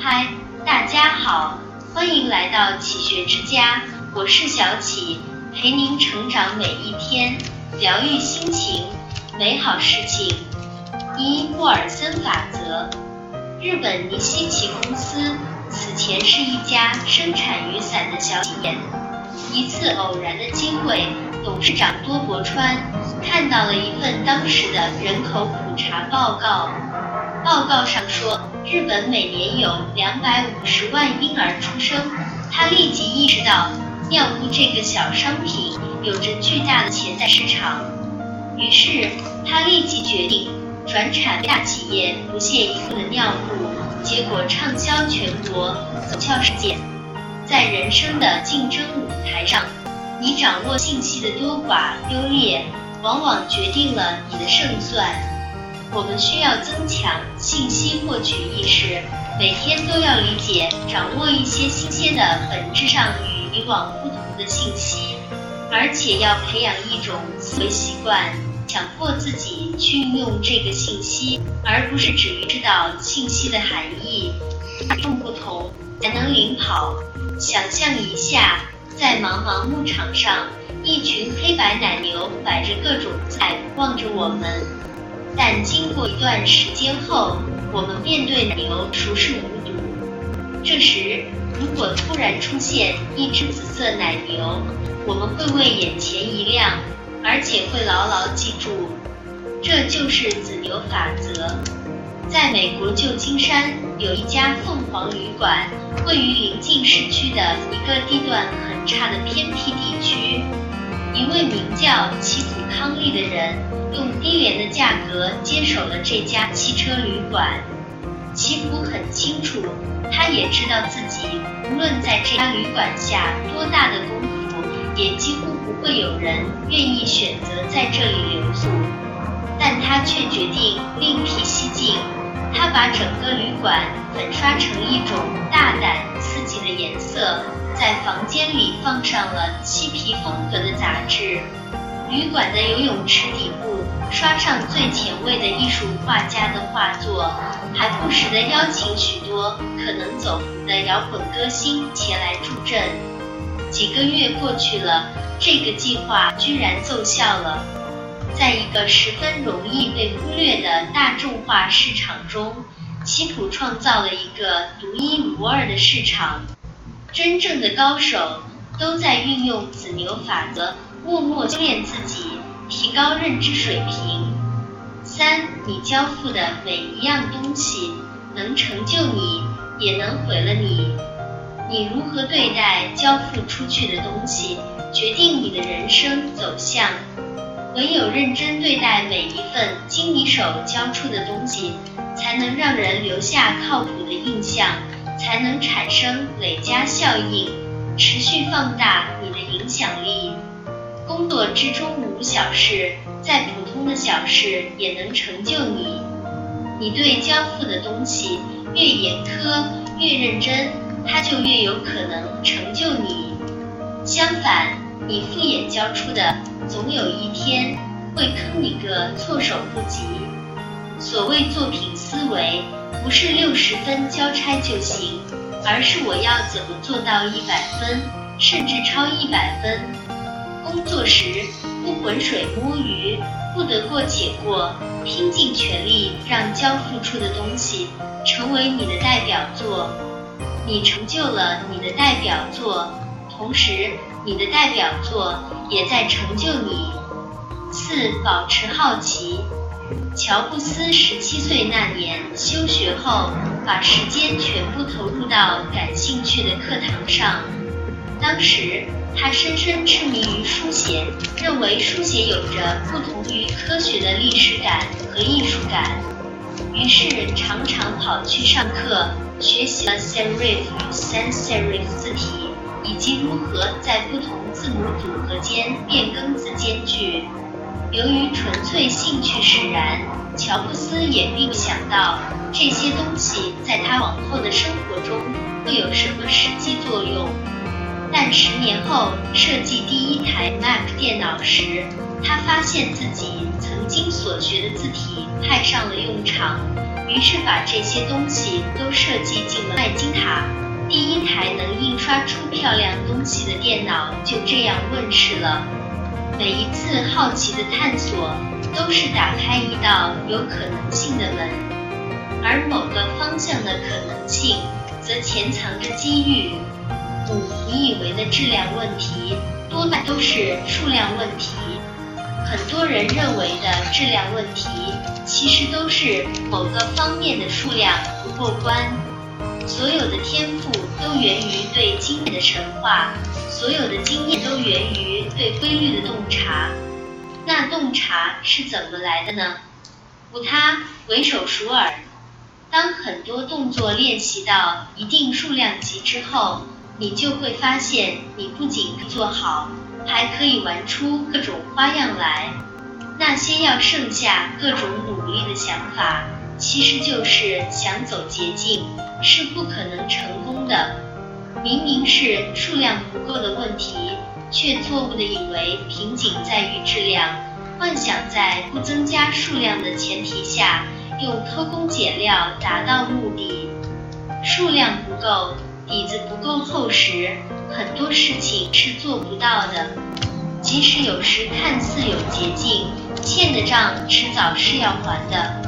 嗨，大家好，欢迎来到启学之家，我是小启，陪您成长每一天，疗愈心情，美好事情。一沃尔森法则，日本尼西奇公司此前是一家生产雨伞的小企业。一次偶然的机会，董事长多伯川看到了一份当时的人口普查报告。报告上说，日本每年有两百五十万婴儿出生。他立即意识到，尿布这个小商品有着巨大的潜在市场。于是，他立即决定转产大企业不屑一顾的尿布，结果畅销全国，走俏世界。在人生的竞争舞台上，你掌握信息的多寡优劣，往往决定了你的胜算。我们需要增强信息获取意识，每天都要理解、掌握一些新鲜的、本质上与以往不同的信息，而且要培养一种思维习惯，强迫自己去运用这个信息，而不是只于知道信息的含义。与众不同，才能领跑。想象一下，在茫茫牧场上，一群黑白奶牛摆着各种菜，望着我们。但经过一段时间后，我们便对奶牛熟视无睹。这时，如果突然出现一只紫色奶牛，我们会为眼前一亮，而且会牢牢记住，这就是紫牛法则。在美国旧金山有一家凤凰旅馆，位于临近市区的一个地段很差的偏僻地区。一位名叫齐普康利的人，用低廉的价格接手了这家汽车旅馆。齐普很清楚，他也知道自己无论在这家旅馆下多大的功夫，也几乎不会有人愿意选择在这里留宿。但他却决定另辟蹊径。他把整个旅馆粉刷成一种大胆刺激的颜色，在房间里放上了漆皮风格的杂志。旅馆的游泳池底部刷上最前卫的艺术画家的画作，还不时地邀请许多可能走红的摇滚歌星前来助阵。几个月过去了，这个计划居然奏效了。在一个十分容易被忽略的大众化市场中，奇普创造了一个独一无二的市场。真正的高手都在运用子牛法则，默默修炼自己，提高认知水平。三，你交付的每一样东西，能成就你，也能毁了你。你如何对待交付出去的东西，决定你的人生走向。唯有认真对待每一份经你手交出的东西，才能让人留下靠谱的印象，才能产生累加效应，持续放大你的影响力。工作之中无小事，再普通的小事也能成就你。你对交付的东西越严苛、越认真，它就越有可能成就你。相反，你敷衍交出的。总有一天会坑你个措手不及。所谓作品思维，不是六十分交差就行，而是我要怎么做到一百分，甚至超一百分。工作时不浑水摸鱼，不得过且过，拼尽全力让交付出的东西成为你的代表作。你成就了你的代表作，同时。你的代表作也在成就你。四、保持好奇。乔布斯十七岁那年休学后，把时间全部投入到感兴趣的课堂上。当时他深深痴迷于书写，认为书写有着不同于科学的历史感和艺术感，于是常常跑去上课，学习了 serif 与 sans serif 字体。以及如何在不同字母组合间变更字间距。由于纯粹兴趣使然，乔布斯也并不想到这些东西在他往后的生活中会有什么实际作用。但十年后设计第一台 Mac 电脑时，他发现自己曾经所学的字体派上了用场。于是把这些东西都设计进了麦金塔。第一台能印刷出漂亮东西的电脑就这样问世了。每一次好奇的探索，都是打开一道有可能性的门，而某个方向的可能性，则潜藏着机遇。五，你以为的质量问题，多半都是数量问题。很多人认为的质量问题，其实都是某个方面的数量不过关。所有的天赋都源于对经验的神话。所有的经验都源于对规律的洞察，那洞察是怎么来的呢？无他，唯手熟耳。当很多动作练习到一定数量级之后，你就会发现，你不仅做好，还可以玩出各种花样来。那些要剩下各种努力的想法，其实就是想走捷径，是不可能成功的。明明是数量不够的问题，却错误的以为瓶颈在于质量，幻想在不增加数量的前提下，用偷工减料达到目的。数量不够，底子不够厚实，很多事情是做不到的。即使有时看似有捷径，欠的账迟早是要还的。